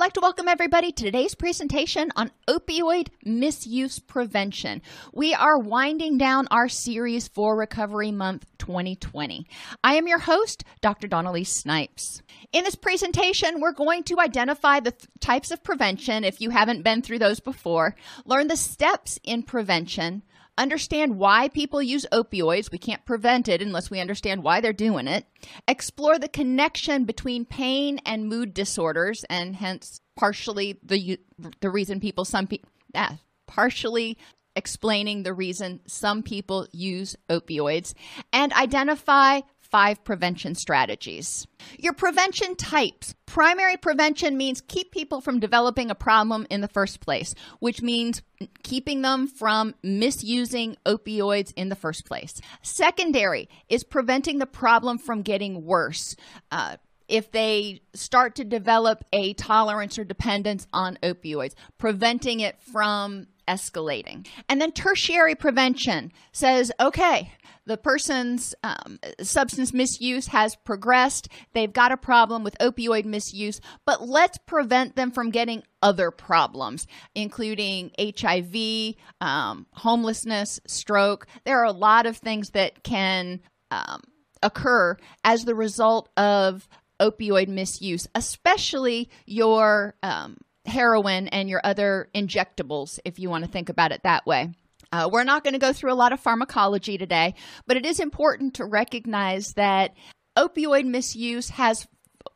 I'd like to welcome everybody to today's presentation on opioid misuse prevention. We are winding down our series for Recovery Month 2020. I am your host, Dr. Dawn-Elise Snipes. In this presentation, we're going to identify the th- types of prevention if you haven't been through those before, learn the steps in prevention, understand why people use opioids. We can't prevent it unless we understand why they're doing it. Explore the connection between pain and mood disorders, and hence partially the the reason people some people ah, partially explaining the reason some people use opioids, and identify five prevention strategies. Your prevention types. Primary prevention means keep people from developing a problem in the first place, which means keeping them from misusing opioids in the first place. Secondary is preventing the problem from getting worse. Uh, if they start to develop a tolerance or dependence on opioids, preventing it from escalating. And then tertiary prevention says, okay, the person's um, substance misuse has progressed. They've got a problem with opioid misuse, but let's prevent them from getting other problems, including HIV, um, homelessness, stroke. There are a lot of things that can um, occur as the result of opioid misuse, especially your um, heroin and your other injectables, if you want to think about it that way. Uh, we're not going to go through a lot of pharmacology today, but it is important to recognize that opioid misuse has,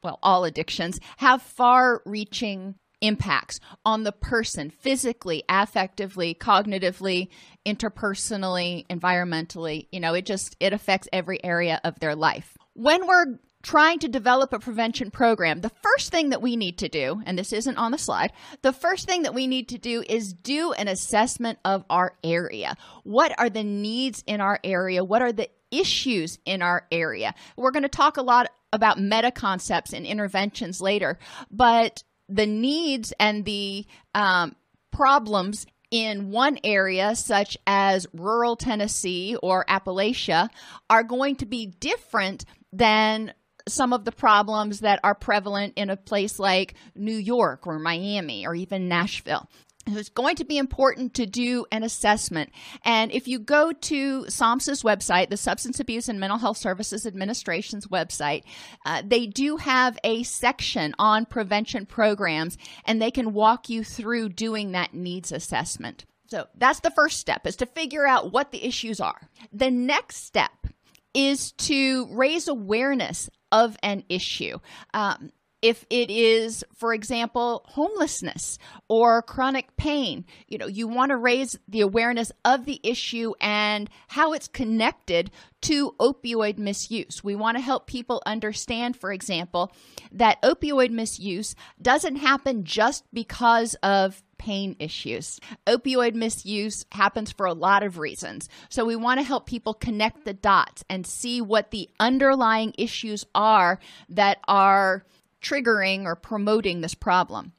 well, all addictions have far reaching impacts on the person physically, affectively, cognitively, interpersonally, environmentally. You know, it just it affects every area of their life. When we're trying to develop a prevention program, the first thing that we need to do, and this isn't on the slide, the first thing that we need to do is do an assessment of our area. What are the needs in our area? What are the issues in our area? We're going to talk a lot about meta concepts and interventions later, but the needs and the um, problems in one area, such as rural Tennessee or Appalachia, are going to be different than some of the problems that are prevalent in a place like New York or Miami or even Nashville. So It's going to be important to do an assessment. And if you go to SAMHSA's website, the Substance Abuse and Mental Health Services Administration's website, uh, they do have a section on prevention programs and they can walk you through doing that needs assessment. So that's the first step is to figure out what the issues are. The next step is to raise awareness of an issue. Um, if it is for example homelessness or chronic pain you know you want to raise the awareness of the issue and how it's connected to opioid misuse we want to help people understand for example that opioid misuse doesn't happen just because of pain issues. Opioid misuse happens for a lot of reasons. So we want to help people connect the dots and see what the underlying issues are that are triggering or promoting this problem.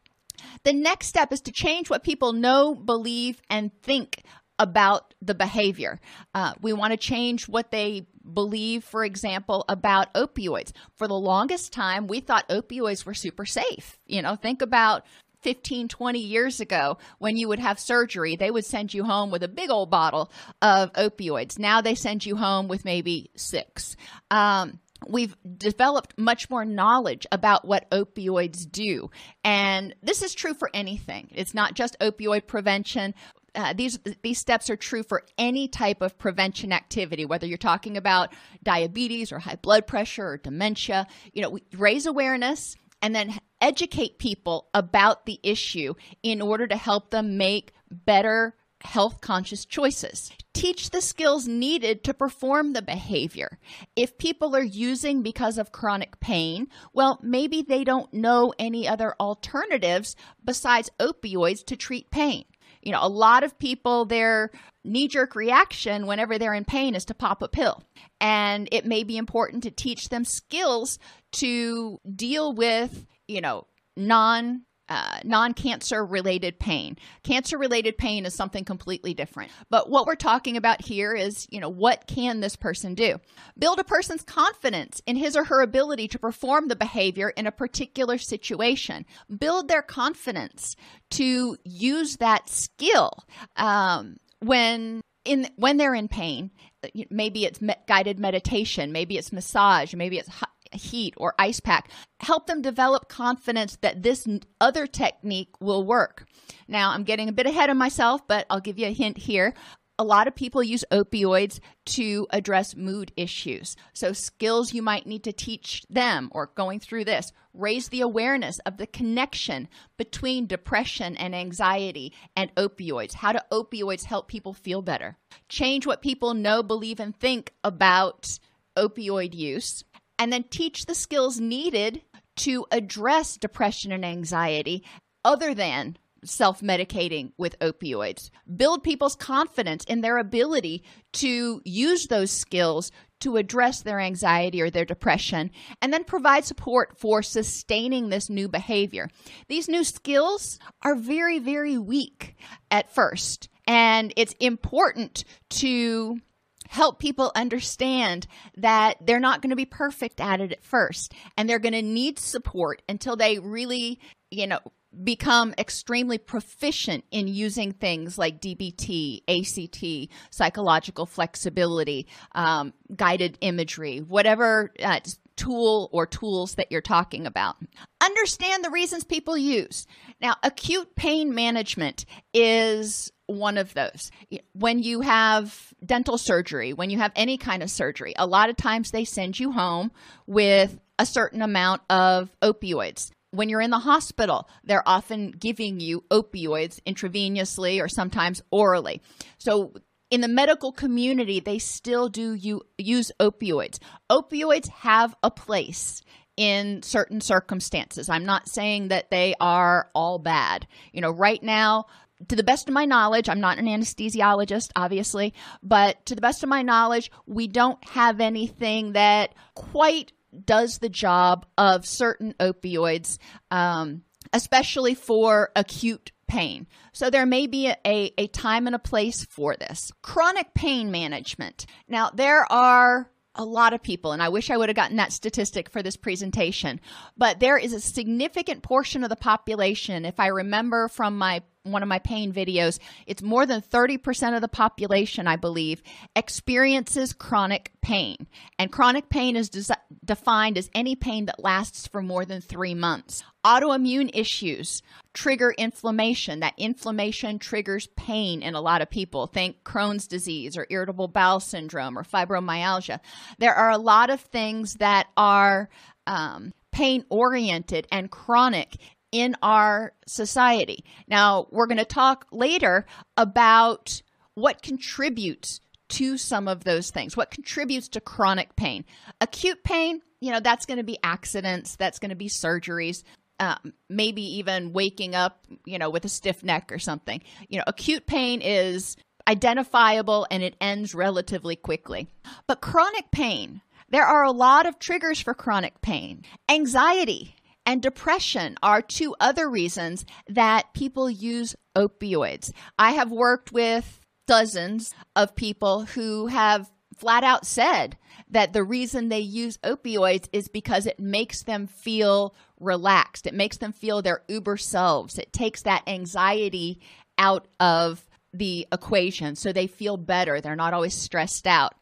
The next step is to change what people know, believe, and think about the behavior. Uh, we want to change what they believe, for example, about opioids. For the longest time, we thought opioids were super safe. You know, think about 15, 20 years ago when you would have surgery, they would send you home with a big old bottle of opioids. Now they send you home with maybe six. Um, we've developed much more knowledge about what opioids do. And this is true for anything. It's not just opioid prevention. Uh, these these steps are true for any type of prevention activity, whether you're talking about diabetes or high blood pressure or dementia. You know, raise awareness and then educate people about the issue in order to help them make better health conscious choices. Teach the skills needed to perform the behavior. If people are using because of chronic pain, well, maybe they don't know any other alternatives besides opioids to treat pain. You know, a lot of people, their knee jerk reaction whenever they're in pain is to pop a pill. And it may be important to teach them skills to deal with, you know, non uh, non cancer related pain. Cancer related pain is something completely different. But what we're talking about here is, you know, what can this person do? Build a person's confidence in his or her ability to perform the behavior in a particular situation. Build their confidence to use that skill um, when in when they're in pain maybe it's guided meditation maybe it's massage maybe it's heat or ice pack. Help them develop confidence that this other technique will work. Now, I'm getting a bit ahead of myself, but I'll give you a hint here. A lot of people use opioids to address mood issues. So, skills you might need to teach them or going through this raise the awareness of the connection between depression and anxiety and opioids. How do opioids help people feel better? Change what people know, believe, and think about opioid use and then teach the skills needed to address depression and anxiety other than self medicating with opioids. Build people's confidence in their ability to use those skills to address their anxiety or their depression, and then provide support for sustaining this new behavior. These new skills are very, very weak at first, and it's important to help people understand that they're not going to be perfect at it at first and they're going to need support until they really, you know, become extremely proficient in using things like DBT, ACT, psychological flexibility, um, guided imagery, whatever uh, tool or tools that you're talking about. Understand the reasons people use. Now, acute pain management is one of those. When you have dental surgery, when you have any kind of surgery, a lot of times they send you home with a certain amount of opioids. When you're in the hospital, they're often giving you opioids intravenously or sometimes orally. So in the medical community, they still do use opioids. Opioids have a place in certain circumstances. I'm not saying that they are all bad. You know, right now, to the best of my knowledge, I'm not an anesthesiologist, obviously, but to the best of my knowledge, we don't have anything that quite does the job of certain opioids, um, especially for acute pain. So there may be a, a, a time and a place for this. Chronic pain management. Now, there are a lot of people, and I wish I would have gotten that statistic for this presentation, but there is a significant portion of the population, if I remember from my one of my pain videos, it's more than 30% of the population, I believe, experiences chronic pain. And chronic pain is des- defined as any pain that lasts for more than three months. Autoimmune issues trigger inflammation. That inflammation triggers pain in a lot of people. Think Crohn's disease or irritable bowel syndrome or fibromyalgia. There are a lot of things that are um, pain oriented and chronic in our society. Now, we're going to talk later about what contributes to some of those things, what contributes to chronic pain. Acute pain, you know, that's going to be accidents, that's going to be surgeries. Um, maybe even waking up, you know, with a stiff neck or something. You know, acute pain is identifiable and it ends relatively quickly. But chronic pain, there are a lot of triggers for chronic pain. Anxiety, and depression are two other reasons that people use opioids. I have worked with dozens of people who have flat out said that the reason they use opioids is because it makes them feel relaxed. It makes them feel their uber selves. It takes that anxiety out of the equation so they feel better. They're not always stressed out.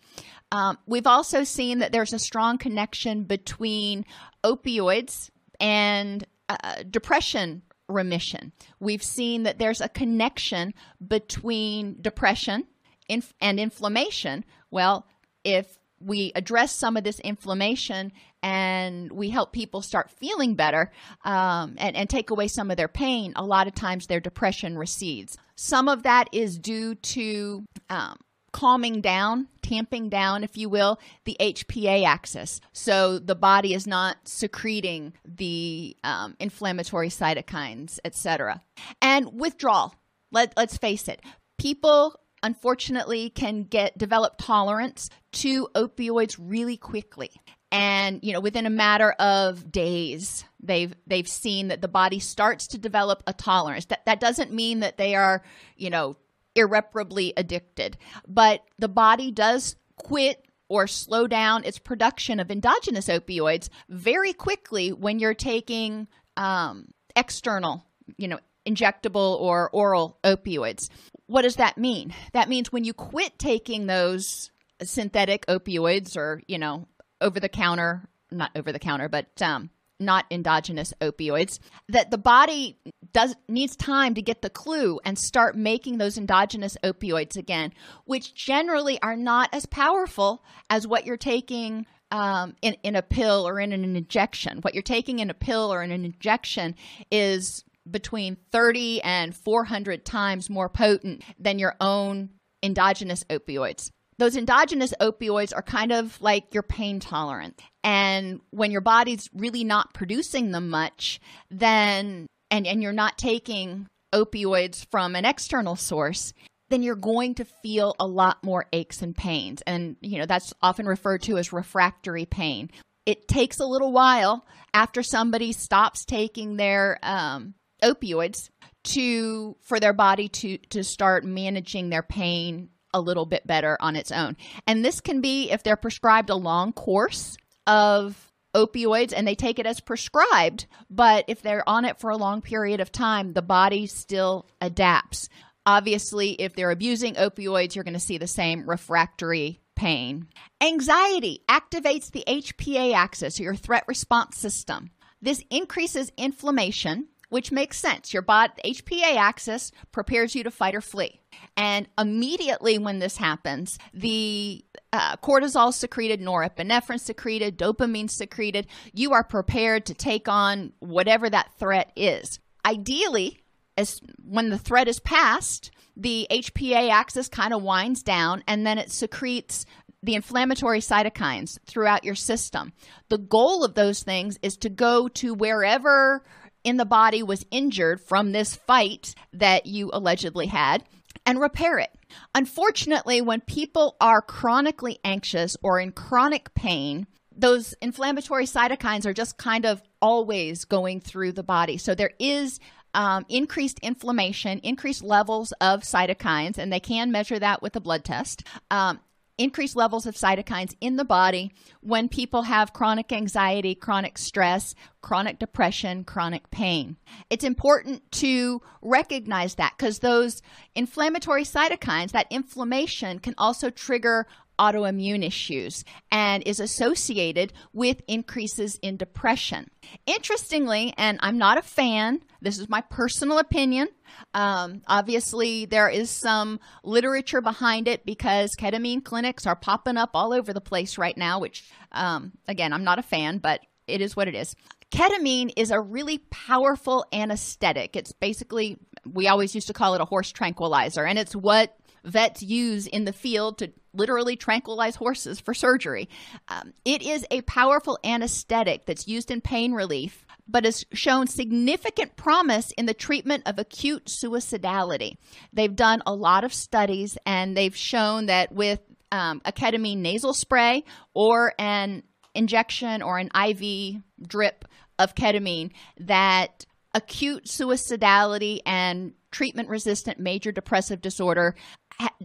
Um, we've also seen that there's a strong connection between opioids and uh, depression remission. We've seen that there's a connection between depression inf- and inflammation. Well, if we address some of this inflammation and we help people start feeling better um, and, and take away some of their pain, a lot of times their depression recedes. Some of that is due to um, calming down, tamping down, if you will, the HPA axis. So the body is not secreting the um, inflammatory cytokines, etc. And withdrawal. Let, let's face it, people unfortunately can get develop tolerance to opioids really quickly and you know within a matter of days they've they've seen that the body starts to develop a tolerance that that doesn't mean that they are you know irreparably addicted. But the body does quit or slow down its production of endogenous opioids very quickly when you're taking um, external, you know, injectable or oral opioids. What does that mean? That means when you quit taking those synthetic opioids or, you know, over the counter, not over the counter, but um, not endogenous opioids, that the body does needs time to get the clue and start making those endogenous opioids again, which generally are not as powerful as what you're taking um, in, in a pill or in an injection. What you're taking in a pill or in an injection is between 30 and 400 times more potent than your own endogenous opioids those endogenous opioids are kind of like your pain tolerance. And when your body's really not producing them much, then and, and you're not taking opioids from an external source, then you're going to feel a lot more aches and pains. And you know, that's often referred to as refractory pain. It takes a little while after somebody stops taking their um, opioids to for their body to to start managing their pain a little bit better on its own. And this can be if they're prescribed a long course of opioids and they take it as prescribed, but if they're on it for a long period of time, the body still adapts. Obviously, if they're abusing opioids, you're going to see the same refractory pain. Anxiety activates the HPA axis, your threat response system. This increases inflammation, which makes sense. Your body HPA axis prepares you to fight or flee. And immediately when this happens, the uh, cortisol secreted, norepinephrine secreted, dopamine secreted, you are prepared to take on whatever that threat is. Ideally, as when the threat is passed, the HPA axis kind of winds down and then it secretes the inflammatory cytokines throughout your system. The goal of those things is to go to wherever in the body was injured from this fight that you allegedly had and repair it. Unfortunately, when people are chronically anxious or in chronic pain, those inflammatory cytokines are just kind of always going through the body. So there is um, increased inflammation, increased levels of cytokines, and they can measure that with a blood test. Um, increased levels of cytokines in the body when people have chronic anxiety, chronic stress, chronic depression, chronic pain. It's important to recognize that because those inflammatory cytokines, that inflammation can also trigger autoimmune issues and is associated with increases in depression. Interestingly, and I'm not a fan, this is my personal opinion. Um, obviously, there is some literature behind it because ketamine clinics are popping up all over the place right now, which, um, again, I'm not a fan, but it is what it is. Ketamine is a really powerful anesthetic. It's basically, we always used to call it a horse tranquilizer, and it's what vets use in the field to literally tranquilize horses for surgery. Um, it is a powerful anesthetic that's used in pain relief, but has shown significant promise in the treatment of acute suicidality. They've done a lot of studies and they've shown that with um, a ketamine nasal spray or an injection or an IV drip of ketamine, that acute suicidality and treatment resistant major depressive disorder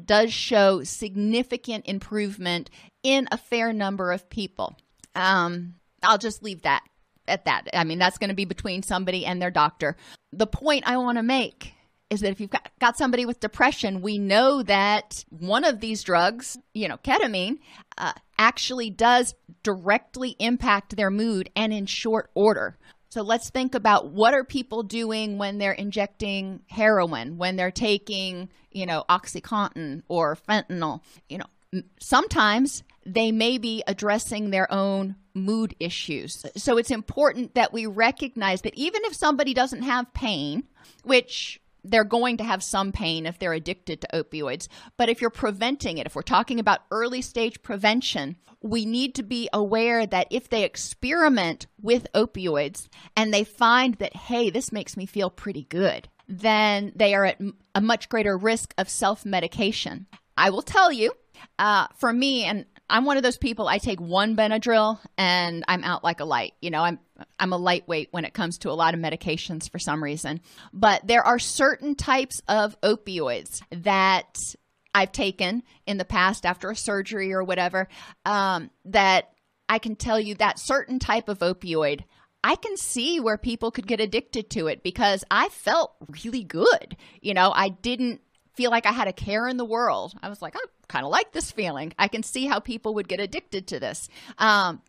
does show significant improvement in a fair number of people. Um, I'll just leave that at that. I mean, that's going to be between somebody and their doctor. The point I want to make is that if you've got, got somebody with depression, we know that one of these drugs, you know, ketamine, uh, actually does directly impact their mood and in short order. So let's think about what are people doing when they're injecting heroin, when they're taking, you know, Oxycontin or fentanyl. You know, sometimes they may be addressing their own mood issues. So it's important that we recognize that even if somebody doesn't have pain, which they're going to have some pain if they're addicted to opioids. But if you're preventing it, if we're talking about early stage prevention, we need to be aware that if they experiment with opioids and they find that, hey, this makes me feel pretty good, then they are at a much greater risk of self medication. I will tell you, uh, for me, and I'm one of those people. I take one Benadryl and I'm out like a light. You know, I'm I'm a lightweight when it comes to a lot of medications for some reason. But there are certain types of opioids that I've taken in the past after a surgery or whatever um, that I can tell you that certain type of opioid. I can see where people could get addicted to it because I felt really good. You know, I didn't feel like I had a care in the world. I was like, I kind of like this feeling. I can see how people would get addicted to this. Um,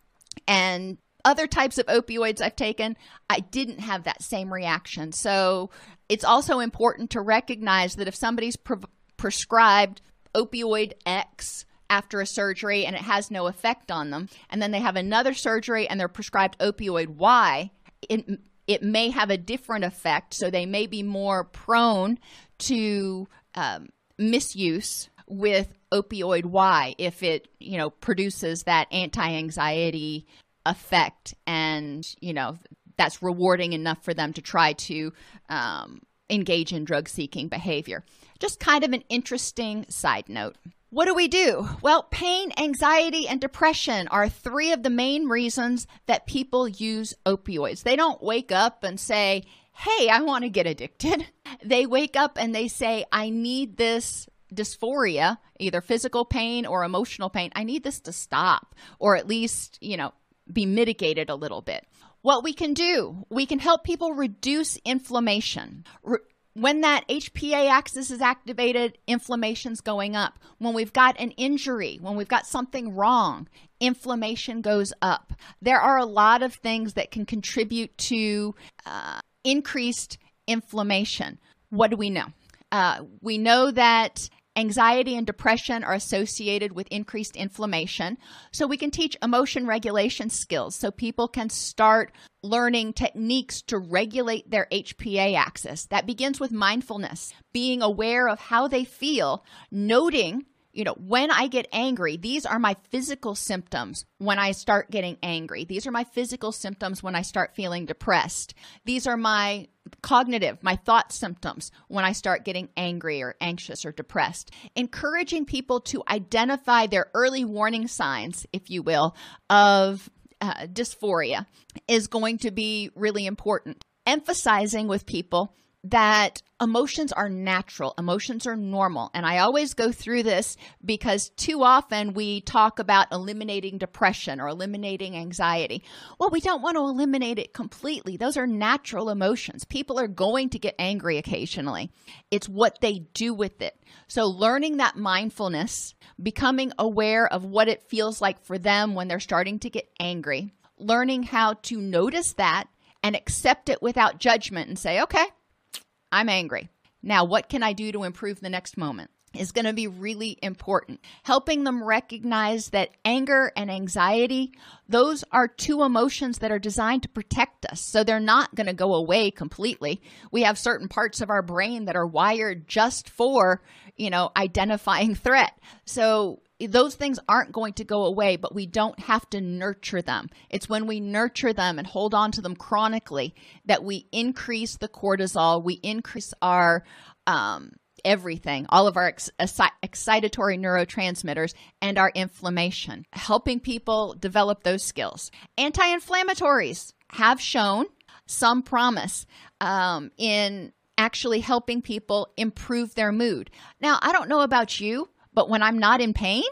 and other types of opioids I've taken, I didn't have that same reaction. So it's also important to recognize that if somebody's pre- prescribed opioid X, after a surgery and it has no effect on them, and then they have another surgery and they're prescribed opioid Y, it, it may have a different effect. So they may be more prone to um, misuse with opioid Y if it, you know, produces that anti-anxiety effect and, you know, that's rewarding enough for them to try to um, engage in drug seeking behavior. Just kind of an interesting side note. What do we do? Well, pain, anxiety, and depression are three of the main reasons that people use opioids. They don't wake up and say, hey, I want to get addicted. They wake up and they say, I need this dysphoria, either physical pain or emotional pain. I need this to stop, or at least, you know, be mitigated a little bit. What we can do, we can help people reduce inflammation. Re- when that HPA axis is activated, inflammation's going up. When we've got an injury, when we've got something wrong, inflammation goes up. There are a lot of things that can contribute to uh, increased inflammation. What do we know? Uh, we know that anxiety and depression are associated with increased inflammation. So we can teach emotion regulation skills so people can start learning techniques to regulate their HPA axis. That begins with mindfulness, being aware of how they feel, noting you know, when I get angry, these are my physical symptoms when I start getting angry. These are my physical symptoms when I start feeling depressed. These are my cognitive, my thought symptoms when I start getting angry or anxious or depressed. Encouraging people to identify their early warning signs, if you will, of uh, dysphoria is going to be really important. Emphasizing with people that emotions are natural, emotions are normal. And I always go through this because too often we talk about eliminating depression or eliminating anxiety. Well, we don't want to eliminate it completely. Those are natural emotions. People are going to get angry occasionally, it's what they do with it. So, learning that mindfulness, becoming aware of what it feels like for them when they're starting to get angry, learning how to notice that and accept it without judgment and say, okay, I'm angry. Now, what can I do to improve the next moment? Is going to be really important. Helping them recognize that anger and anxiety, those are two emotions that are designed to protect us. So they're not going to go away completely. We have certain parts of our brain that are wired just for, you know, identifying threat. So those things aren't going to go away, but we don't have to nurture them. It's when we nurture them and hold on to them chronically that we increase the cortisol, we increase our um, everything, all of our ex- excitatory neurotransmitters and our inflammation, helping people develop those skills. Anti inflammatories have shown some promise um, in actually helping people improve their mood. Now, I don't know about you but when I'm not in pain,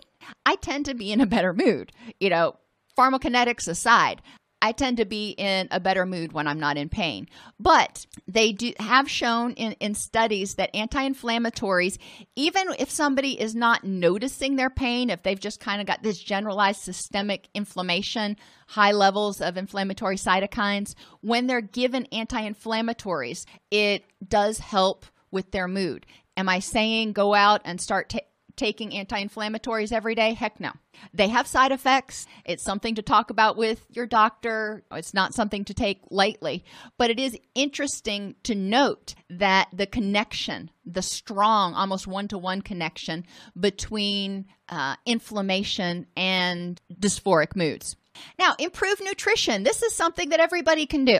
I tend to be in a better mood. You know, pharmacokinetics aside, I tend to be in a better mood when I'm not in pain. But they do have shown in, in studies that anti-inflammatories, even if somebody is not noticing their pain, if they've just kind of got this generalized systemic inflammation, high levels of inflammatory cytokines, when they're given anti-inflammatories, it does help with their mood. Am I saying go out and start taking anti inflammatories every day? Heck no. They have side effects. It's something to talk about with your doctor. It's not something to take lightly. But it is interesting to note that the connection, the strong, almost one to one connection between uh, inflammation and dysphoric moods. Now, improve nutrition. This is something that everybody can do.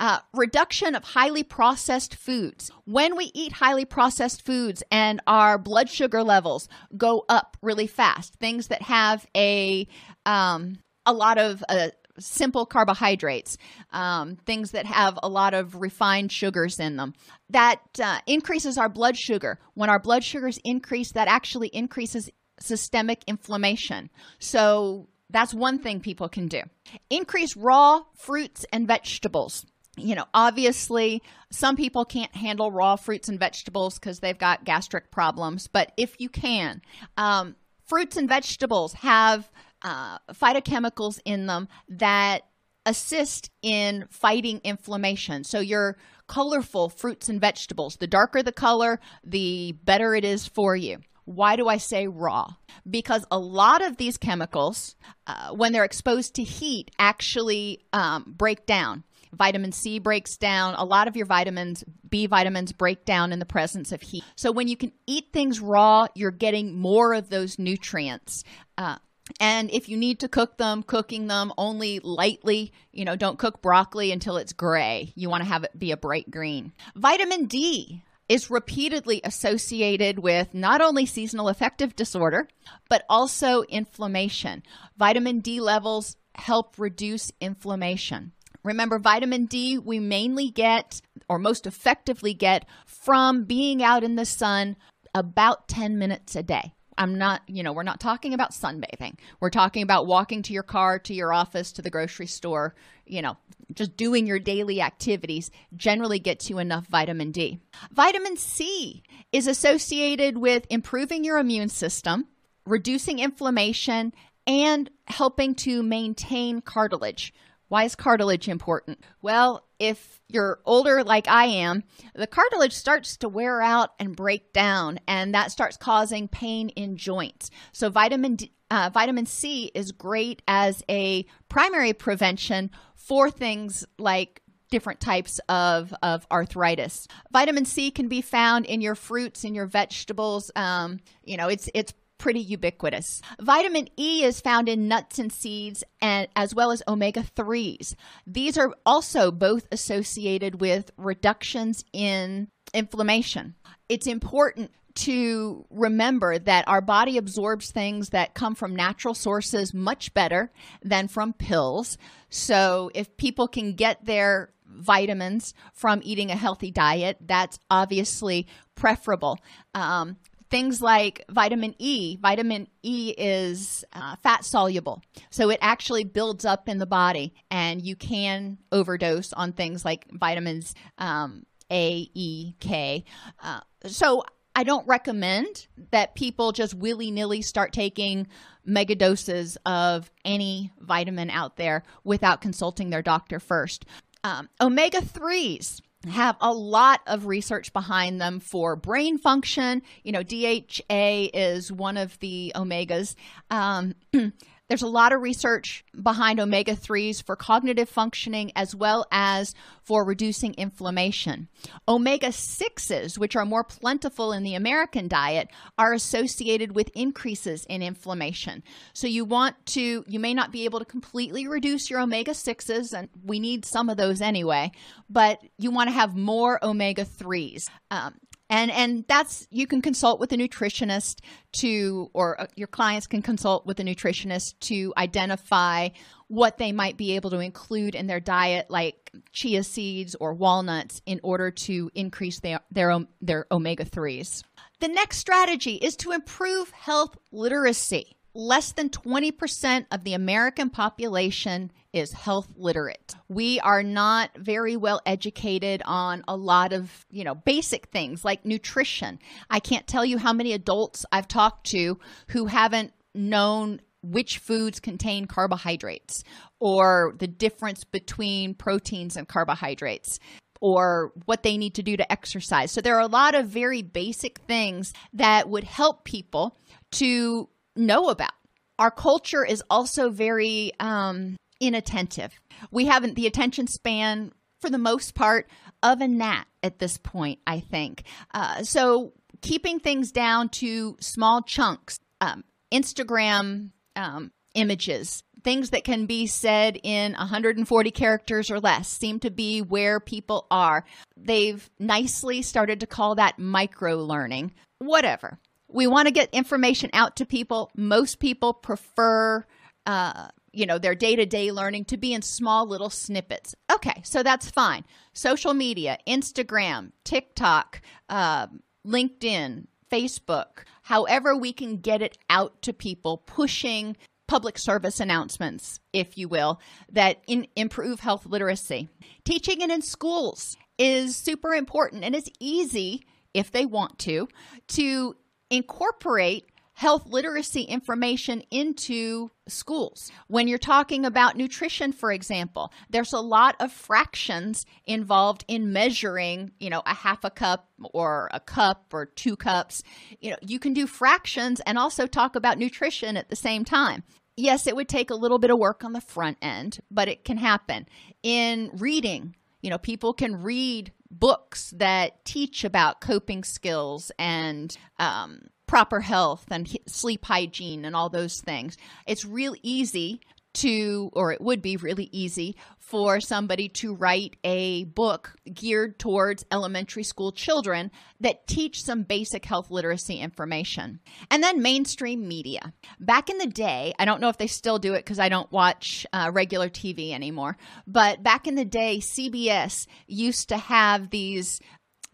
Uh, reduction of highly processed foods. When we eat highly processed foods and our blood sugar levels go up really fast, things that have a um, a lot of uh, simple carbohydrates, um, things that have a lot of refined sugars in them. That uh, increases our blood sugar. When our blood sugars increase, that actually increases systemic inflammation. So that's one thing people can do. Increase raw fruits and vegetables you know, obviously, some people can't handle raw fruits and vegetables because they've got gastric problems. But if you can, um, fruits and vegetables have uh, phytochemicals in them that assist in fighting inflammation. So your colorful fruits and vegetables, the darker the color, the better it is for you. Why do I say raw? Because a lot of these chemicals, uh, when they're exposed to heat, actually um, break down. Vitamin C breaks down. A lot of your vitamins, B vitamins, break down in the presence of heat. So when you can eat things raw, you're getting more of those nutrients. Uh, and if you need to cook them, cooking them only lightly, you know, don't cook broccoli until it's gray. You want to have it be a bright green. Vitamin D is repeatedly associated with not only seasonal affective disorder, but also inflammation. Vitamin D levels help reduce inflammation. Remember, vitamin D we mainly get, or most effectively get, from being out in the sun about 10 minutes a day. I'm not, you know, we're not talking about sunbathing. We're talking about walking to your car, to your office, to the grocery store, you know, just doing your daily activities generally gets you enough vitamin D. Vitamin C is associated with improving your immune system, reducing inflammation, and helping to maintain cartilage, why is cartilage important? Well, if you're older like I am, the cartilage starts to wear out and break down, and that starts causing pain in joints. So, vitamin D, uh, vitamin C is great as a primary prevention for things like different types of, of arthritis. Vitamin C can be found in your fruits, in your vegetables. Um, you know, it's it's pretty ubiquitous. Vitamin E is found in nuts and seeds and as well as omega 3s. These are also both associated with reductions in inflammation. It's important to remember that our body absorbs things that come from natural sources much better than from pills. So if people can get their vitamins from eating a healthy diet, that's obviously preferable. Um, things like vitamin E. Vitamin E is uh, fat soluble, so it actually builds up in the body, and you can overdose on things like vitamins um, A, E, K. Uh, so I don't recommend that people just willy nilly start taking mega doses of any vitamin out there without consulting their doctor first. Um, omega 3s have a lot of research behind them for brain function. You know, DHA is one of the omegas. Um, There's a lot of research behind omega 3s for cognitive functioning as well as for reducing inflammation. Omega 6s, which are more plentiful in the American diet, are associated with increases in inflammation. So you want to, you may not be able to completely reduce your omega 6s, and we need some of those anyway, but you want to have more omega 3s. Um, and and that's you can consult with a nutritionist to or uh, your clients can consult with a nutritionist to identify what they might be able to include in their diet like chia seeds or walnuts in order to increase their their, their omega 3s the next strategy is to improve health literacy less than 20% of the American population is health literate. We are not very well educated on a lot of, you know, basic things like nutrition. I can't tell you how many adults I've talked to who haven't known which foods contain carbohydrates or the difference between proteins and carbohydrates or what they need to do to exercise. So there are a lot of very basic things that would help people to know about. Our culture is also very um, inattentive. We haven't the attention span for the most part of a gnat at this point, I think. Uh, so keeping things down to small chunks, um, Instagram um, images, things that can be said in 140 characters or less seem to be where people are. They've nicely started to call that micro learning. Whatever. We want to get information out to people. Most people prefer uh, you know their day-to-day learning to be in small little snippets. Okay so that's fine. Social media instagram tiktok uh, linkedin facebook however we can get it out to people pushing public service announcements if you will that in, improve health literacy. Teaching it in schools is super important and it's easy if they want to to incorporate health literacy information into schools. When you're talking about nutrition, for example, there's a lot of fractions involved in measuring, you know, a half a cup or a cup or two cups. You know, you can do fractions and also talk about nutrition at the same time. Yes, it would take a little bit of work on the front end, but it can happen. In reading, you know, people can read books that teach about coping skills and um, proper health and sleep hygiene and all those things. It's real easy to, or it would be really easy for somebody to write a book geared towards elementary school children that teach some basic health literacy information. And then mainstream media. Back in the day, I don't know if they still do it because I don't watch uh, regular TV anymore, but back in the day, CBS used to have these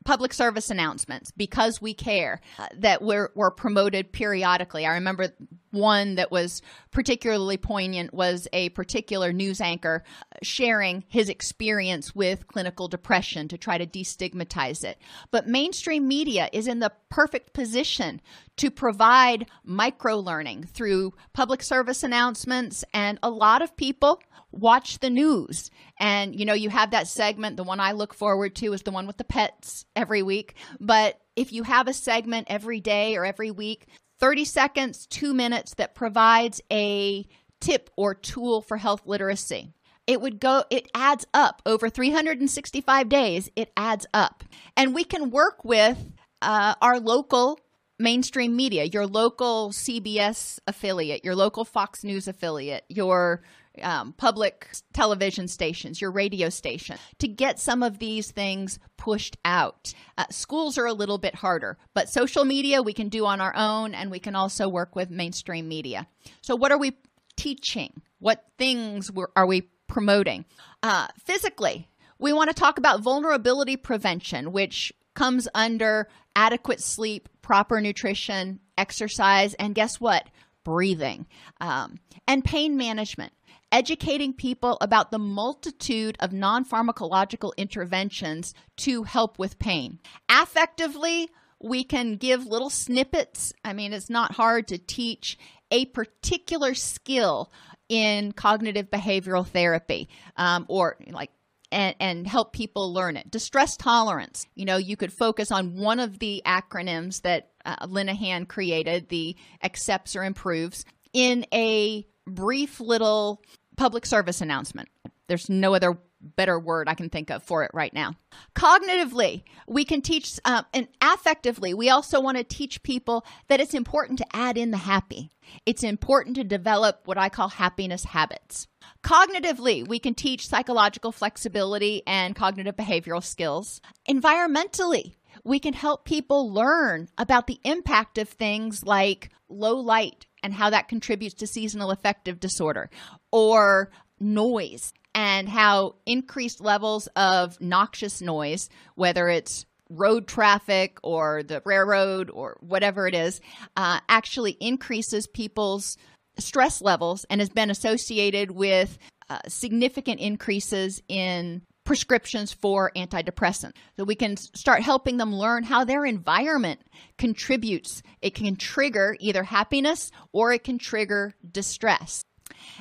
public service announcements because we care uh, that were, were promoted periodically. I remember one that was particularly poignant was a particular news anchor sharing his experience with clinical depression to try to destigmatize it. But mainstream media is in the perfect position to provide micro learning through public service announcements, and a lot of people watch the news. And you know, you have that segment, the one I look forward to is the one with the pets every week. But if you have a segment every day or every week 30 seconds, two minutes that provides a tip or tool for health literacy. It would go, it adds up over 365 days, it adds up. And we can work with uh, our local mainstream media, your local CBS affiliate, your local Fox News affiliate, your um, public television stations, your radio station, to get some of these things pushed out. Uh, schools are a little bit harder, but social media we can do on our own, and we can also work with mainstream media. So, what are we teaching? What things are we promoting? Uh, physically, we want to talk about vulnerability prevention, which comes under adequate sleep, proper nutrition, exercise, and guess what? Breathing um, and pain management educating people about the multitude of non pharmacological interventions to help with pain. Affectively, we can give little snippets. I mean, it's not hard to teach a particular skill in cognitive behavioral therapy um, or like and, and, help people learn it. Distress tolerance. You know, you could focus on one of the acronyms that uh, Linehan created, the accepts or improves, in a brief little public service announcement. There's no other better word I can think of for it right now. Cognitively, we can teach, uh, and affectively, we also want to teach people that it's important to add in the happy. It's important to develop what I call happiness habits. Cognitively, we can teach psychological flexibility and cognitive behavioral skills. Environmentally, we can help people learn about the impact of things like low light and how that contributes to seasonal affective disorder, or noise and how increased levels of noxious noise, whether it's road traffic or the railroad or whatever it is, uh, actually increases people's stress levels and has been associated with uh, significant increases in prescriptions for antidepressants. So we can start helping them learn how their environment contributes. It can trigger either happiness or it can trigger distress.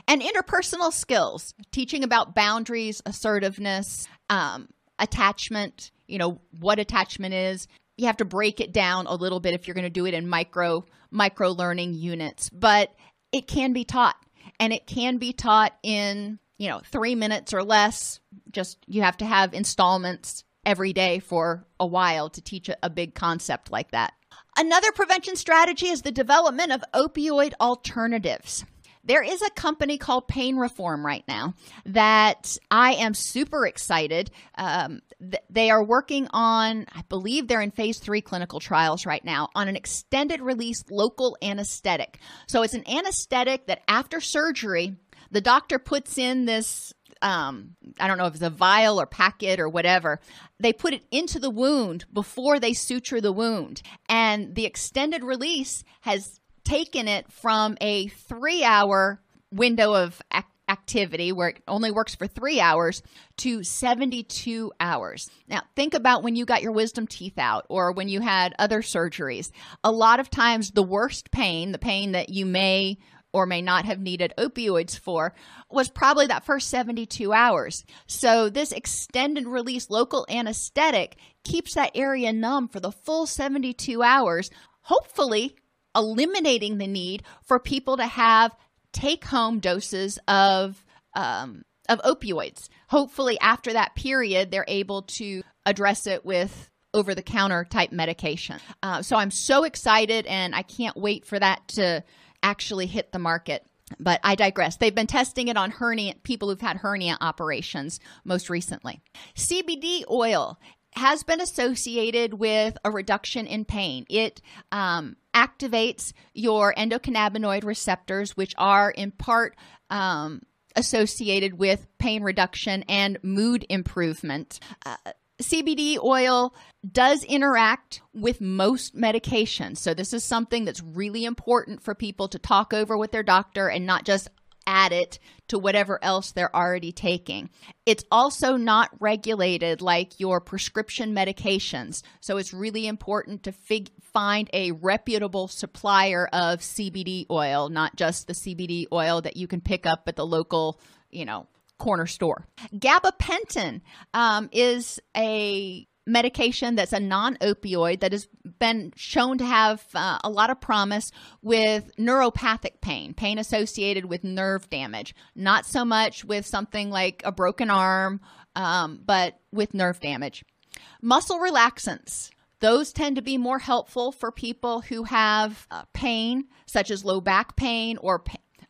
And interpersonal skills, teaching about boundaries, assertiveness, um, attachment, you know, what attachment is, you have to break it down a little bit if you're going to do it in micro micro learning units, but it can be taught and it can be taught in, you know, 3 minutes or less. Just you have to have installments every day for a while to teach a, a big concept like that. Another prevention strategy is the development of opioid alternatives. There is a company called Pain Reform right now that I am super excited. Um, th- they are working on, I believe they're in phase three clinical trials right now, on an extended release local anesthetic. So it's an anesthetic that after surgery, the doctor puts in this um, I don't know if it's a vial or packet or whatever. They put it into the wound before they suture the wound. And the extended release has taken it from a three hour window of ac- activity where it only works for three hours to 72 hours. Now, think about when you got your wisdom teeth out or when you had other surgeries. A lot of times, the worst pain, the pain that you may or may not have needed opioids for was probably that first 72 hours. So, this extended release local anesthetic keeps that area numb for the full 72 hours, hopefully eliminating the need for people to have take home doses of. Um, of opioids. Hopefully, after that period, they're able to address it with over the counter type medication. Uh, so I'm so excited and I can't wait for that to actually hit the market. But I digress. They've been testing it on hernia people who've had hernia operations most recently. CBD oil has been associated with a reduction in pain. It um, activates your endocannabinoid receptors, which are in part um, associated with pain reduction and mood improvement. Uh, CBD oil does interact with most medications. So, this is something that's really important for people to talk over with their doctor and not just add it to whatever else they're already taking. It's also not regulated like your prescription medications. So, it's really important to fig- find a reputable supplier of CBD oil, not just the CBD oil that you can pick up at the local, you know, corner store. Gabapentin um, is a medication that's a non opioid that has been shown to have uh, a lot of promise with neuropathic pain, pain associated with nerve damage. Not so much with something like a broken arm, um, but with nerve damage. Muscle relaxants. Those tend to be more helpful for people who have uh, pain, such as low back pain or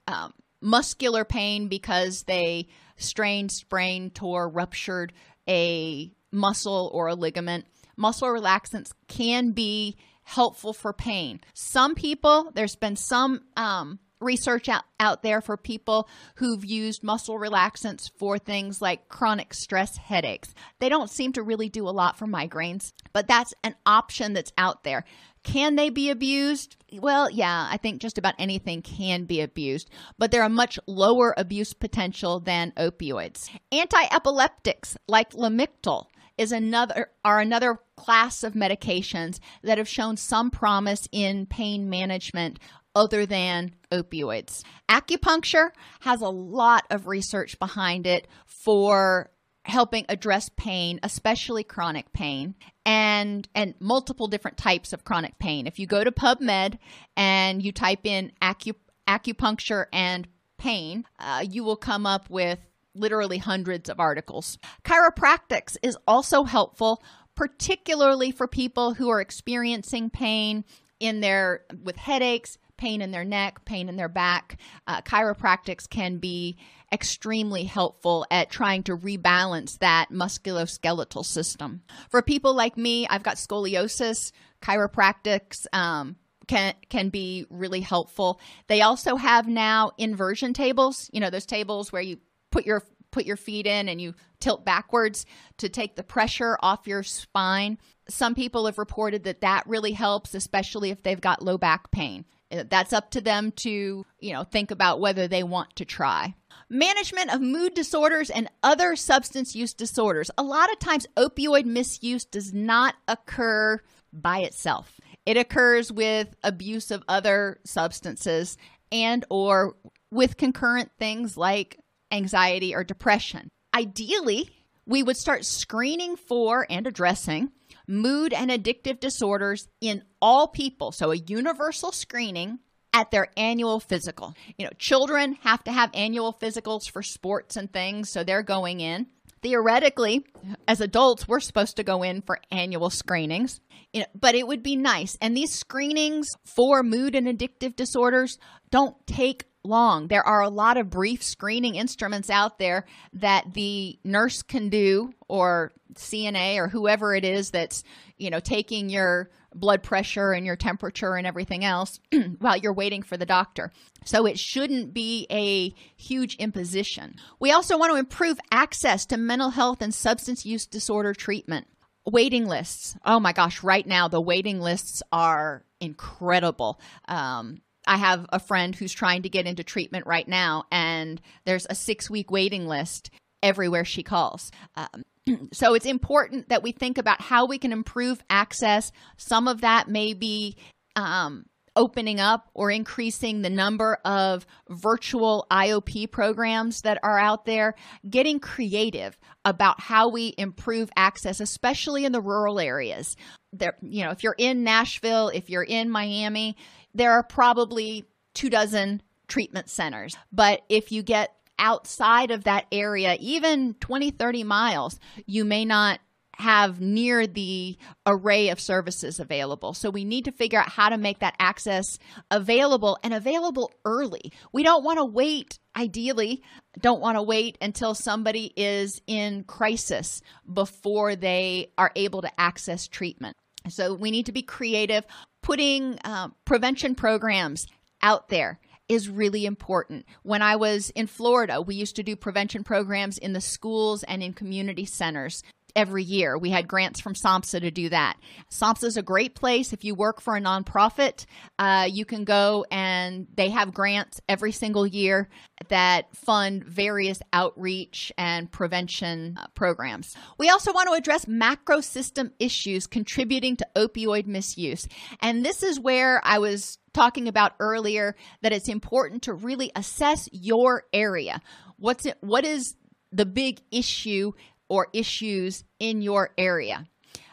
um, muscular pain because they strained, sprained, tore, ruptured a muscle or a ligament. Muscle relaxants can be helpful for pain. Some people, there's been some um, research out, out there for people who've used muscle relaxants for things like chronic stress headaches. They don't seem to really do a lot for migraines, but that's an option that's out there. Can they be abused? Well, yeah, I think just about anything can be abused, but they're a much lower abuse potential than opioids. Anti-epileptics like Lamictal is another are another class of medications that have shown some promise in pain management other than opioids. Acupuncture has a lot of research behind it for helping address pain, especially chronic pain, and and multiple different types of chronic pain. If you go to PubMed and you type in acu- acupuncture and pain, uh, you will come up with literally hundreds of articles. Chiropractics is also helpful, particularly for people who are experiencing pain in their with headaches, pain in their neck, pain in their back. Uh, chiropractics can be extremely helpful at trying to rebalance that musculoskeletal system. For people like me, I've got scoliosis, chiropractics. Um, can can be really helpful. They also have now inversion tables, you know, those tables where you put your put your feet in and you tilt backwards to take the pressure off your spine. Some people have reported that that really helps, especially if they've got low back pain. That's up to them to, you know, think about whether they want to try. Management of mood disorders and other substance use disorders. A lot of times opioid misuse does not occur by itself. It occurs with abuse of other substances and or with concurrent things like anxiety or depression. Ideally, we would start screening for and addressing mood and addictive disorders in all people. So, a universal screening at their annual physical. You know, children have to have annual physicals for sports and things, so they're going in. Theoretically, as adults, we're supposed to go in for annual screenings, you know, but it would be nice. And these screenings for mood and addictive disorders don't take long. There are a lot of brief screening instruments out there that the nurse can do or CNA or whoever it is that's, you know, taking your blood pressure and your temperature and everything else while you're waiting for the doctor. So it shouldn't be a huge imposition. We also want to improve access to mental health and substance use disorder treatment. Waiting lists. Oh my gosh, right now the waiting lists are incredible. Um, I have a friend who's trying to get into treatment right now, and there's a six week waiting list everywhere she calls. Um, so it's important that we think about how we can improve access. Some of that may be um, opening up or increasing the number of virtual IOP programs that are out there, getting creative about how we improve access, especially in the rural areas. There, you know, if you're in Nashville, if you're in Miami, there are probably two dozen treatment centers. But if you get outside of that area, even 20, 30 miles, you may not have near the array of services available. So we need to figure out how to make that access available and available early. We don't want to wait, ideally, don't want to wait until somebody is in crisis before they are able to access treatment. So we need to be creative, putting uh, prevention programs out there is really important. When I was in Florida, we used to do prevention programs in the schools and in community centers every year. We had grants from SAMHSA to do that. SAMHSA is a great place. If you work for a nonprofit, uh, you can go and they have grants every single year that fund various outreach and prevention uh, programs. We also want to address macro system issues contributing to opioid misuse. And this is where I was talking about earlier that it's important to really assess your area. What's it, what is the big issue or issues in your area.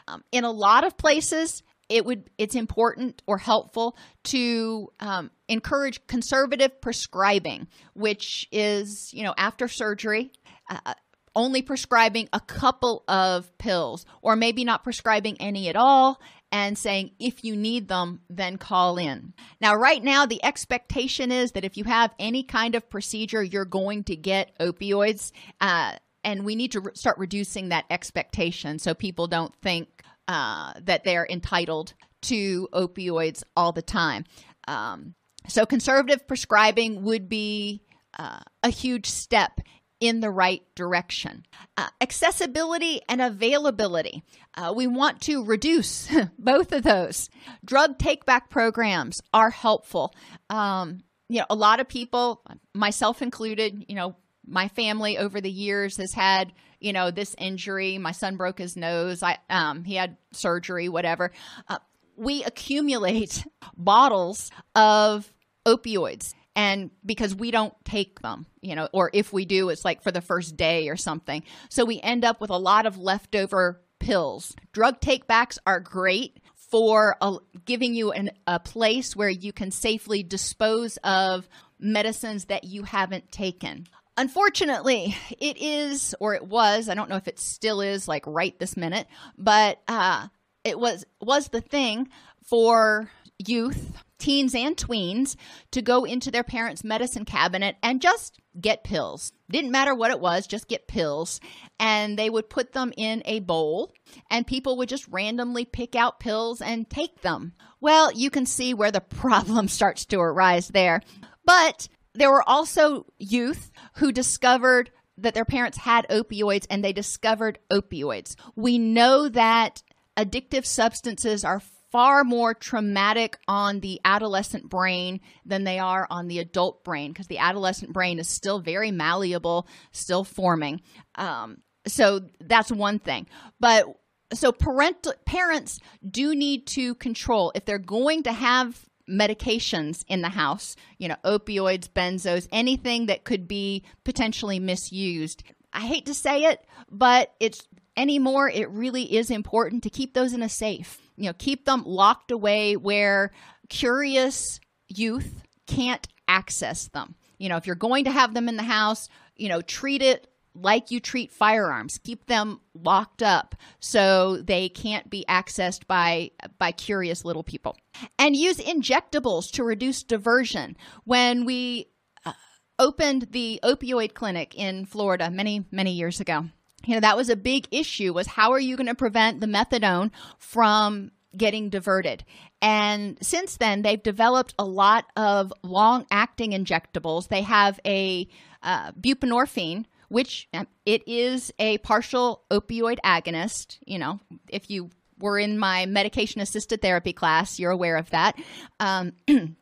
Um, in a lot of places, it would it's important or helpful to um, encourage conservative prescribing, which is you know after surgery. Uh, only prescribing a couple of pills, or maybe not prescribing any at all, and saying, if you need them, then call in. Now, right now, the expectation is that if you have any kind of procedure, you're going to get opioids. Uh, and we need to re- start reducing that expectation so people don't think uh, that they're entitled to opioids all the time. Um, so, conservative prescribing would be uh, a huge step in the right direction. Uh, accessibility and availability. Uh, we want to reduce both of those. Drug take back programs are helpful. Um, you know, a lot of people, myself included, you know, my family over the years has had you know this injury. My son broke his nose. I um he had surgery whatever. Uh, we accumulate bottles of opioids and because we don't take them you know or if we do it's like for the first day or something. So we end up with a lot of leftover pills. Drug takebacks are great for a, giving you an, a place where you can safely dispose of medicines that you haven't taken Unfortunately, it is, or it was, I don't know if it still is like right this minute, but uh, it was was the thing for youth, teens and tweens to go into their parents' medicine cabinet and just get pills. Didn't matter what it was, just get pills. And they would put them in a bowl, and people would just randomly pick out pills and take them. Well, you can see where the problem starts to arise there. But there were also youth who discovered that their parents had opioids and they discovered opioids. We know that addictive substances are far more traumatic on the adolescent brain than they are on the adult brain because the adolescent brain is still very malleable, still forming. Um, so that's one thing. But so parental parents do need to control if they're going to have medications in the house, you know, opioids, benzos, anything that could be potentially misused. I hate to say it, but it's anymore, it really is important to keep those in a safe. You know, keep them locked away where curious youth can't access them. You know, if you're going to have them in the house, you know, treat it like you treat firearms. Keep them locked up so they can't be accessed by by curious little people. And use injectables to reduce diversion. When we uh, opened the opioid clinic in Florida many many years ago you know that was a big issue was how are you going to prevent the methadone from getting diverted? And since then they've developed a lot of long acting injectables. They have a uh, buprenorphine which it is a partial opioid agonist you know if you were in my medication assisted therapy class you're aware of that um,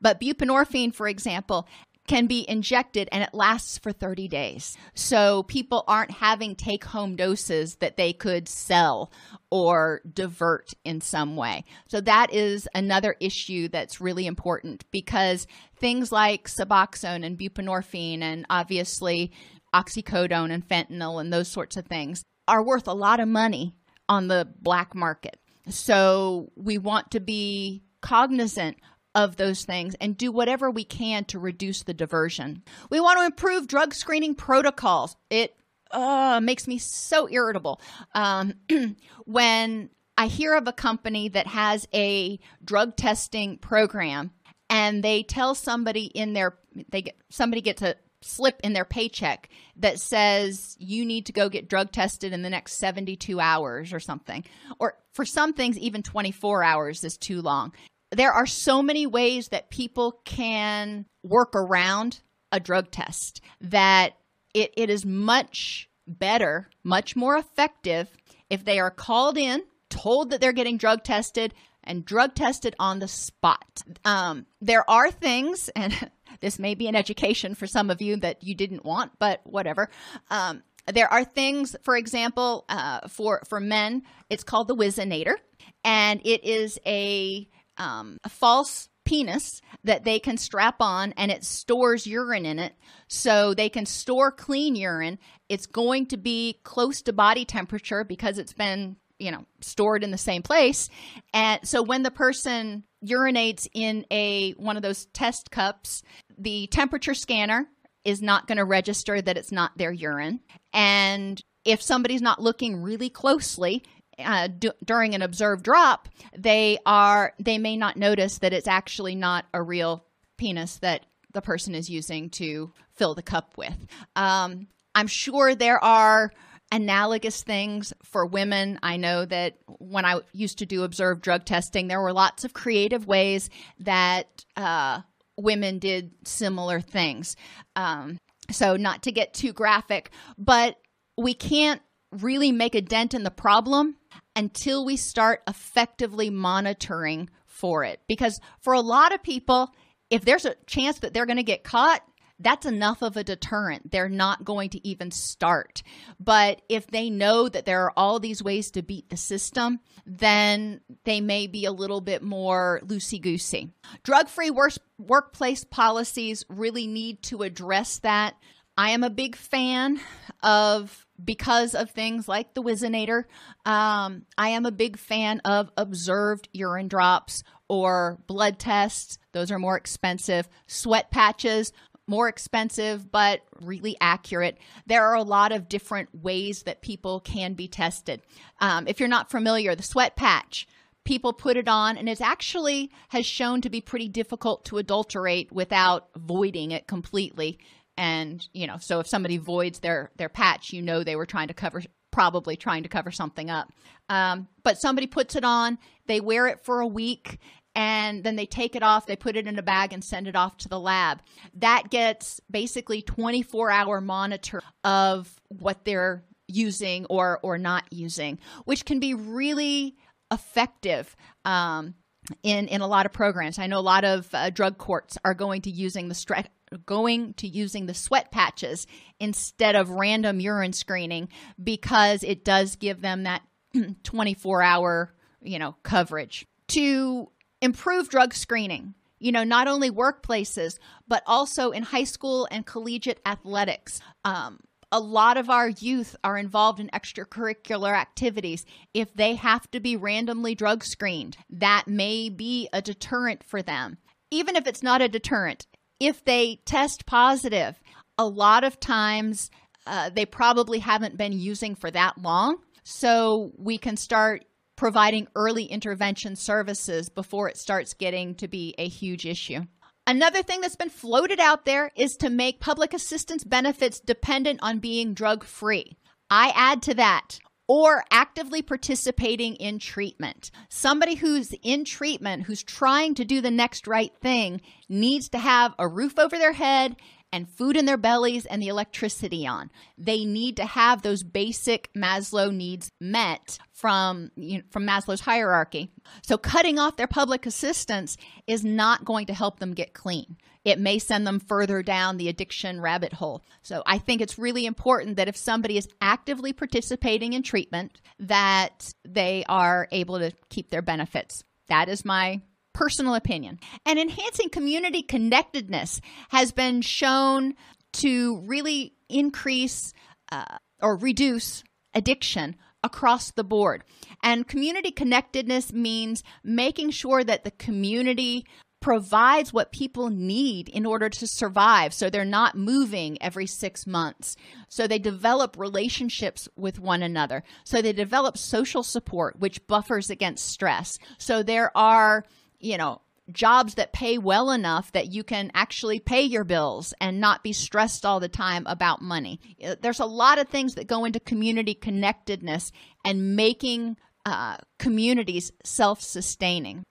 but buprenorphine for example can be injected and it lasts for 30 days. So people aren't having take home doses that they could sell or divert in some way. So that is another issue that's really important because things like Suboxone and buprenorphine and obviously oxycodone and fentanyl and those sorts of things are worth a lot of money on the black market. So we want to be cognizant of those things and do whatever we can to reduce the diversion. We want to improve drug screening protocols. It uh, makes me so irritable um, when I hear of a company that has a drug testing program and they tell somebody in their they get somebody gets a slip in their paycheck that says you need to go get drug tested in the next 72 hours or something or for some things even 24 hours is too long there are so many ways that people can work around a drug test that it, it is much better, much more effective if they are called in, told that they're getting drug tested, and drug tested on the spot. Um, there are things, and this may be an education for some of you that you didn't want, but whatever. Um, there are things, for example, uh, for for men, it's called the Whizzinator, and it is a um, a false penis that they can strap on and it stores urine in it. So they can store clean urine. It's going to be close to body temperature because it's been you know stored in the same place. And so when the person urinates in a one of those test cups the temperature scanner is not going to register that it's not their urine and if somebody's not looking really closely uh, d- during an observed drop, they are they may not notice that it's actually not a real penis that the person is using to fill the cup with. Um, I'm sure there are analogous things for women. I know that when I used to do observed drug testing, there were lots of creative ways that uh, women did similar things. Um, so, not to get too graphic, but we can't really make a dent in the problem until we start effectively monitoring for it. Because for a lot of people, if there's a chance that they're going to get caught, that's enough of a deterrent. They're not going to even start. But if they know that there are all these ways to beat the system, then they may be a little bit more loosey goosey. Drug free workplace policies really need to address that. I am a big fan of because of things like the Whizzinator. Um, I am a big fan of observed urine drops or blood tests. Those are more expensive. Sweat patches, more expensive, but really accurate. There are a lot of different ways that people can be tested. Um, if you're not familiar, the sweat patch, people put it on and it actually has shown to be pretty difficult to adulterate without voiding it completely and you know so if somebody voids their their patch you know they were trying to cover probably trying to cover something up um, but somebody puts it on they wear it for a week and then they take it off they put it in a bag and send it off to the lab that gets basically 24 hour monitor of what they're using or or not using which can be really effective um, in in a lot of programs. I know a lot of uh, drug courts are going to using the stre- going to using the sweat patches instead of random urine screening because it does give them that 24 hour, you know, coverage. To improve drug screening, you know, not only workplaces, but also in high school and collegiate athletics. Um, a lot of our youth are involved in extracurricular activities. If they have to be randomly drug screened, that may be a deterrent for them. Even if it's not a deterrent, if they test positive, a lot of times uh, they probably haven't been using for that long. So we can start providing early intervention services before it starts getting to be a huge issue. Another thing that's been floated out there is to make public assistance benefits dependent on being drug free. I add to that or actively participating in treatment. Somebody who's in treatment, who's trying to do the next right thing, needs to have a roof over their head and food in their bellies and the electricity on. They need to have those basic Maslow needs met from you know, from Maslow's hierarchy. So cutting off their public assistance is not going to help them get clean. It may send them further down the addiction rabbit hole. So I think it's really important that if somebody is actively participating in treatment that they are able to keep their benefits. That is my personal opinion. And enhancing community connectedness has been shown to really increase uh, or reduce addiction across the board. And community connectedness means making sure that the community provides what people need in order to survive. So they're not moving every six months. So they develop relationships with one another. So they develop social support, which buffers against stress. So there are you know, jobs that pay well enough that you can actually pay your bills and not be stressed all the time about money. Uh, there's a lot of things that go into community connectedness and making uh, communities self sustaining.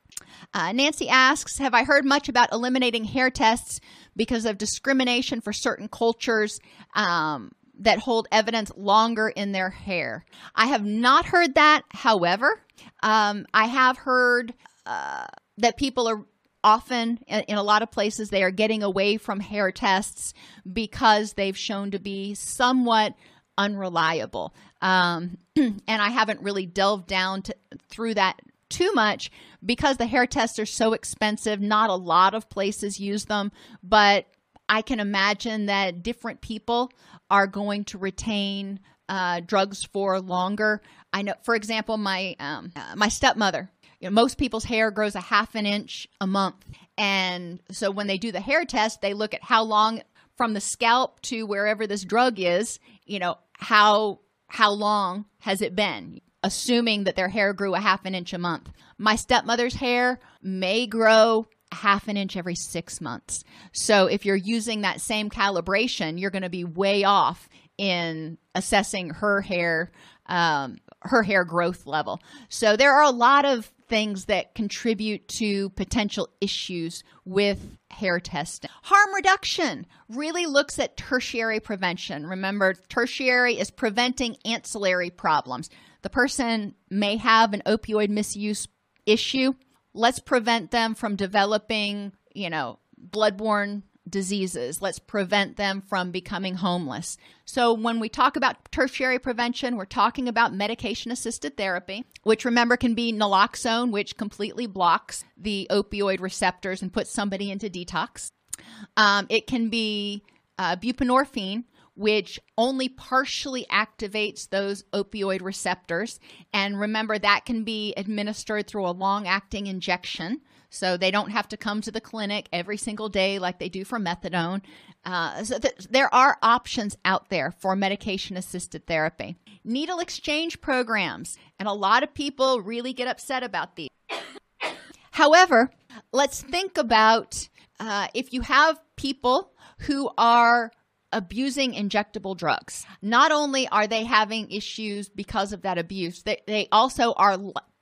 Uh, Nancy asks Have I heard much about eliminating hair tests because of discrimination for certain cultures? Um, that hold evidence longer in their hair. I have not heard that. However, um, I have heard uh, that people are often in a lot of places they are getting away from hair tests because they've shown to be somewhat unreliable. Um, and i haven't really delved down to, through that too much because the hair tests are so expensive. Not a lot of places use them but i can imagine that different people are going to retain uh, drugs for longer. I know for example my um, uh, my stepmother you know, most people's hair grows a half an inch a month. And so when they do the hair test, they look at how long from the scalp to wherever this drug is, you know, how how long has it been? Assuming that their hair grew a half an inch a month. My stepmother's hair may grow half an inch every six months. So if you're using that same calibration, you're going to be way off in assessing her hair um, her hair growth level. So there are a lot of things that contribute to potential issues with hair testing. Harm reduction really looks at tertiary prevention. Remember, tertiary is preventing ancillary problems. The person may have an opioid misuse issue. Let's prevent them from developing, you know, bloodborne diseases. Let's prevent them from becoming homeless. So, when we talk about tertiary prevention, we're talking about medication assisted therapy, which remember can be naloxone, which completely blocks the opioid receptors and puts somebody into detox. Um, it can be uh, buprenorphine, which only partially activates those opioid receptors. And remember, that can be administered through a long acting injection. So they don't have to come to the clinic every single day like they do for methadone. Uh, so th- there are options out there for medication assisted therapy. Needle exchange programs, and a lot of people really get upset about these. However, let's think about uh, if you have people who are abusing injectable drugs. Not only are they having issues because of that abuse, they, they also are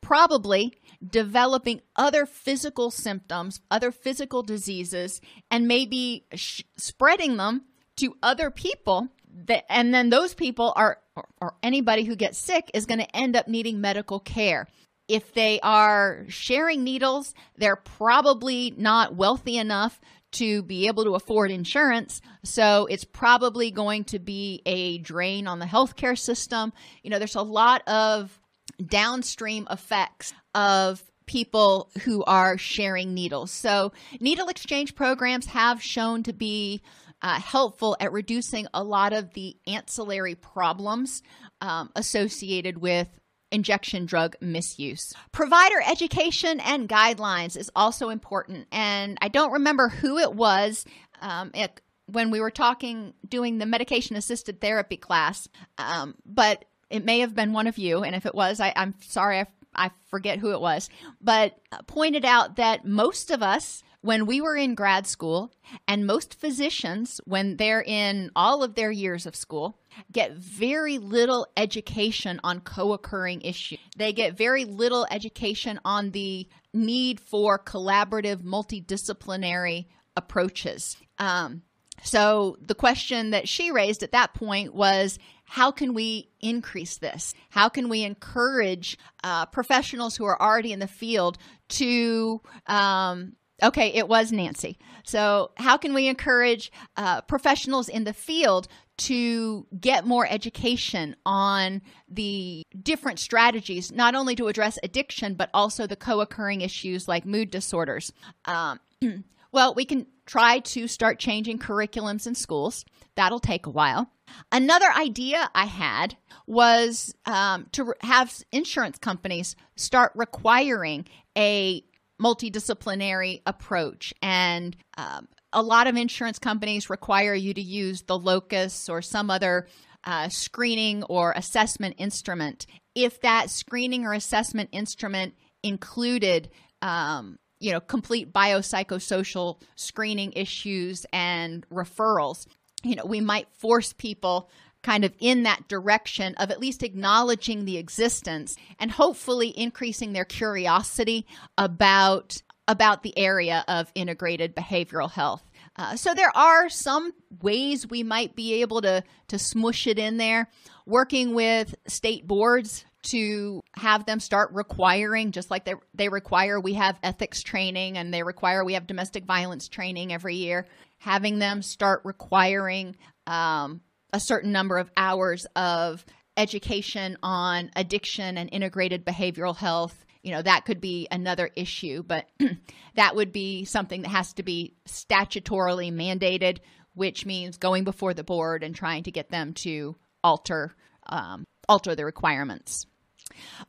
probably developing other physical symptoms, other physical diseases, and maybe sh- spreading them to other people. That, and then those people are, or, or anybody who gets sick is going to end up needing medical care. If they are sharing needles, they're probably not wealthy enough to be able to afford insurance. So it's probably going to be a drain on the healthcare system. You know, there's a lot of downstream effects of people who are sharing needles. So, needle exchange programs have shown to be uh, helpful at reducing a lot of the ancillary problems um, associated with injection drug misuse. Provider education and guidelines is also important. And I don't remember who it was um, it, when we were talking, doing the medication assisted therapy class, um, but it may have been one of you. And if it was, I, am sorry, I, I forget who it was, but pointed out that most of us when we were in grad school, and most physicians, when they're in all of their years of school, get very little education on co occurring issues. They get very little education on the need for collaborative, multidisciplinary approaches. Um, so the question that she raised at that point was how can we increase this? How can we encourage uh, professionals who are already in the field to um, Okay, it was Nancy. So, how can we encourage uh, professionals in the field to get more education on the different strategies, not only to address addiction, but also the co occurring issues like mood disorders? Um, well, we can try to start changing curriculums in schools. That'll take a while. Another idea I had was um, to have insurance companies start requiring a multidisciplinary approach. And um, a lot of insurance companies require you to use the locus or some other uh, screening or assessment instrument. If that screening or assessment instrument included, um, you know, complete biopsychosocial screening issues and referrals, you know, we might force people kind of in that direction of at least acknowledging the existence and hopefully increasing their curiosity about about the area of integrated behavioral health. Uh, so there are some ways we might be able to to smush it in there. Working with state boards to have them start requiring, just like they they require we have ethics training and they require we have domestic violence training every year. Having them start requiring um, a certain number of hours of education on addiction and integrated behavioral health you know that could be another issue but that would be something that has to be statutorily mandated which means going before the board and trying to get them to alter um, alter the requirements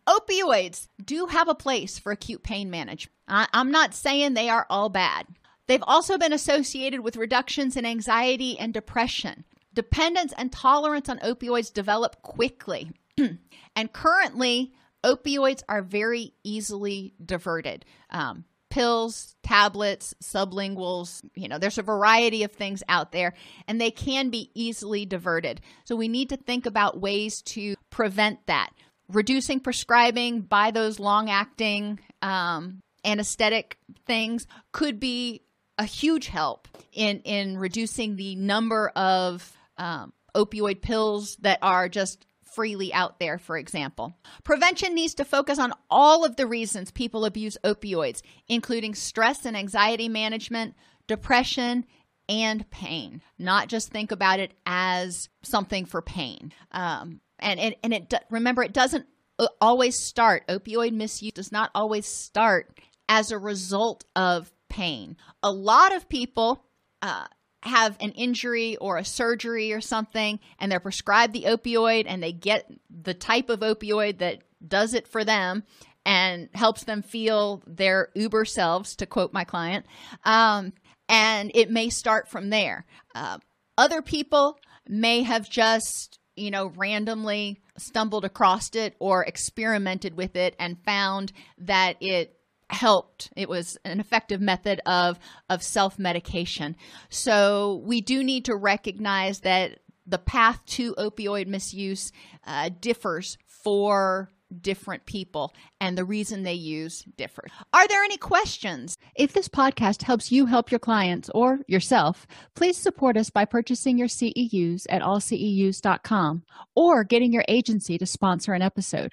opioids do have a place for acute pain management I, i'm not saying they are all bad They've also been associated with reductions in anxiety and depression, Dependence and tolerance on opioids develop quickly. and currently, opioids are very easily diverted. Um, pills, tablets, sublinguals, you know, there's a variety of things out there, and they can be easily diverted. So we need to think about ways to prevent that. Reducing prescribing by those long acting um, anesthetic things could be a huge help in, in reducing the number of um, opioid pills that are just freely out there, for example. Prevention needs to focus on all of the reasons people abuse opioids, including stress and anxiety management, depression, and pain. Not just think about it as something for pain. Um, and, and, and it remember, it doesn't uh, always start, opioid misuse does not always start as a result of pain. A lot of people uh, have an injury or a surgery or something and they're prescribed the opioid and they get the type of opioid that does it for them and helps them feel their uber selves to quote my client um, and it may start from there uh, other people may have just you know randomly stumbled across it or experimented with it and found that it helped. It was an effective method of of self-medication. So we do need to recognize that the path to opioid misuse uh, differs for different people and the reason they use differs. Are there any questions? If this podcast helps you help your clients or yourself, please support us by purchasing your CEUs at allceus.com or getting your agency to sponsor an episode.